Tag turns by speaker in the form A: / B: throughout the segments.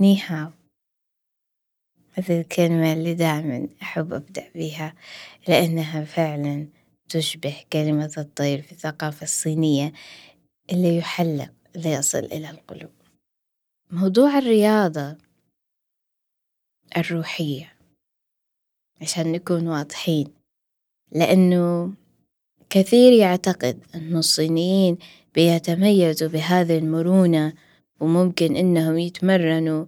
A: نيهاو هذه الكلمة اللي دائما أحب أبدأ بها لأنها فعلا تشبه كلمة الطير في الثقافة الصينية اللي يحلق ليصل إلى القلوب. موضوع الرياضة الروحية عشان نكون واضحين لأنه كثير يعتقد أنه الصينيين بيتميزوا بهذه المرونة وممكن إنهم يتمرنوا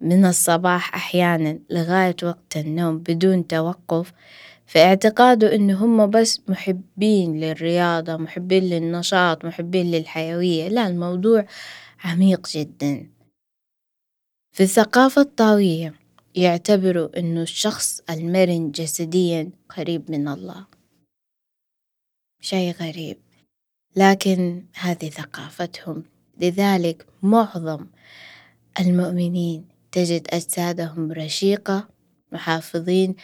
A: من الصباح أحيانا لغاية وقت النوم بدون توقف. في اعتقاده إن هم بس محبين للرياضة محبين للنشاط محبين للحيوية. لا الموضوع عميق جدا. في الثقافة الطاوية يعتبروا إنه الشخص المرن جسديا قريب من الله. شي غريب. لكن هذه ثقافتهم. لذلك معظم المؤمنين تجد أجسادهم رشيقة محافظين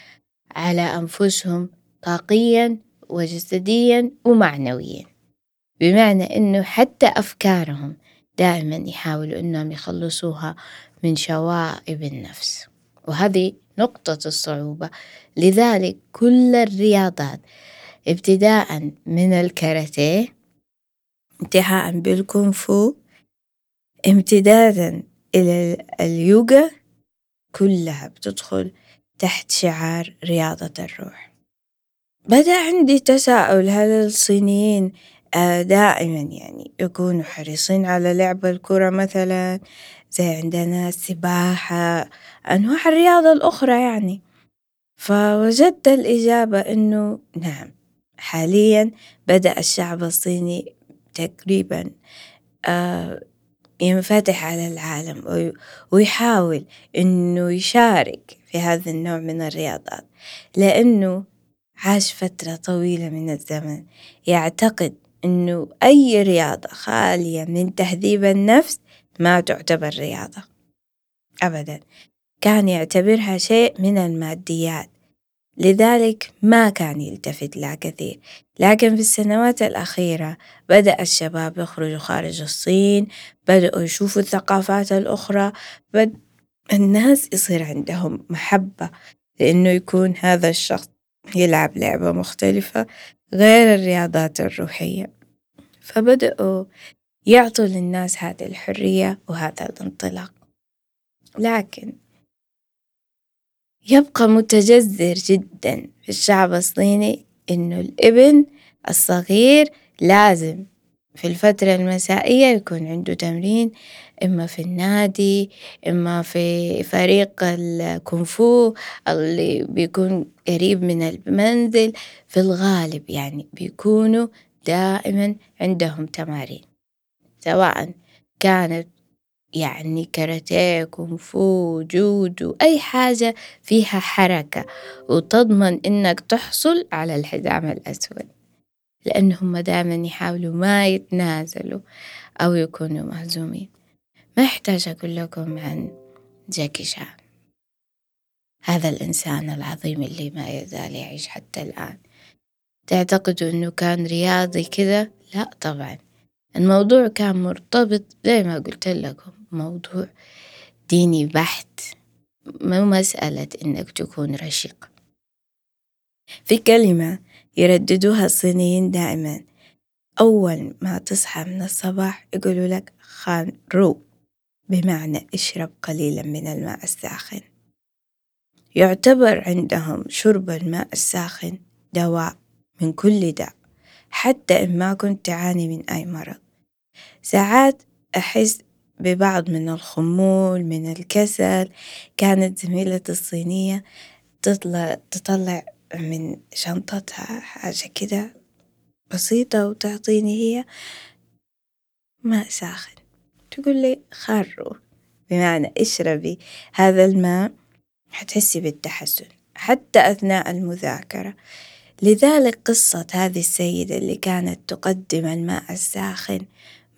A: على أنفسهم طاقيا وجسديا ومعنويا. بمعنى إنه حتى أفكارهم دائما يحاولوا إنهم يخلصوها من شوائب النفس. وهذه نقطة الصعوبة. لذلك كل الرياضات ابتداء من الكاراتيه انتهاء بالكونغ فو امتدادا إلى اليوجا كلها بتدخل تحت شعار رياضة الروح. بدأ عندي تساؤل هل الصينيين دائما يعني يكونوا حريصين على لعب الكرة مثلا زي عندنا السباحة أنواع الرياضة الأخرى يعني؟ فوجدت الإجابة إنه نعم حاليا بدأ الشعب الصيني تقريبا ينفتح على العالم ويحاول إنه يشارك في هذا النوع من الرياضات. لأنه عاش فترة طويلة من الزمن. يعتقد إنه أي رياضة خالية من تهذيب النفس ما تعتبر رياضة. أبدا. كان يعتبرها شيء من الماديات. لذلك ما كان يلتفت لها كثير. لكن في السنوات الأخيرة بدأ الشباب يخرجوا خارج الصين بدأوا يشوفوا الثقافات الأخرى بدأ الناس يصير عندهم محبة لإنه يكون هذا الشخص يلعب لعبة مختلفة غير الرياضات الروحية. فبدأوا يعطوا للناس هذه الحرية وهذا الانطلاق. لكن يبقى متجذر جدا في الشعب الصيني إنه الإبن الصغير لازم في الفترة المسائية يكون عنده تمرين إما في النادي إما في فريق الكونفو اللي بيكون قريب من المنزل. في الغالب يعني بيكونوا دائما عندهم تمارين سواء كانت يعني كاراتيه كونفو جودو أي حاجة فيها حركة وتضمن إنك تحصل على الحزام الأسود. لأنهم دائما يحاولوا ما يتنازلوا أو يكونوا مهزومين. ما يحتاج أقول لكم عن جاكي شان. هذا الإنسان العظيم اللي ما يزال يعيش حتى الآن. تعتقدوا إنه كان رياضي كذا؟ لا طبعا. الموضوع كان مرتبط زي ما قلت لكم. موضوع ديني بحت. مو مسألة إنك تكون رشيق. في كلمة يرددوها الصينيين دائما. أول ما تصحى من الصباح يقولوا لك خان رو بمعنى اشرب قليلا من الماء الساخن. يعتبر عندهم شرب الماء الساخن دواء من كل داء حتى إن ما كنت تعاني من أي مرض. ساعات أحس ببعض من الخمول من الكسل. كانت زميلتي الصينية تطلع تطلع من شنطتها حاجة كده بسيطة وتعطيني هي ماء ساخن. تقول لي خروا بمعنى اشربي هذا الماء حتحسي بالتحسن حتى أثناء المذاكرة. لذلك قصة هذه السيدة اللي كانت تقدم الماء الساخن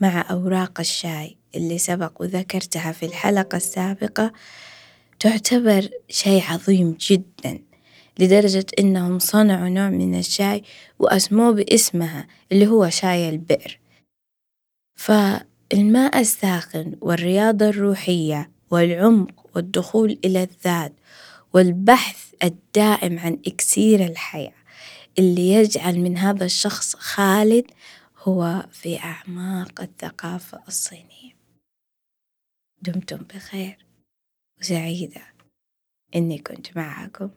A: مع أوراق الشاي. اللي سبق وذكرتها في الحلقة السابقة تعتبر شي عظيم جدا لدرجة إنهم صنعوا نوع من الشاي وأسموه باسمها اللي هو شاي البئر. فالماء الساخن والرياضة الروحية والعمق والدخول إلى الذات والبحث الدائم عن إكسير الحياة اللي يجعل من هذا الشخص خالد هو في أعماق الثقافة الصينية. دمتم بخير وسعيدة إني كنت معكم.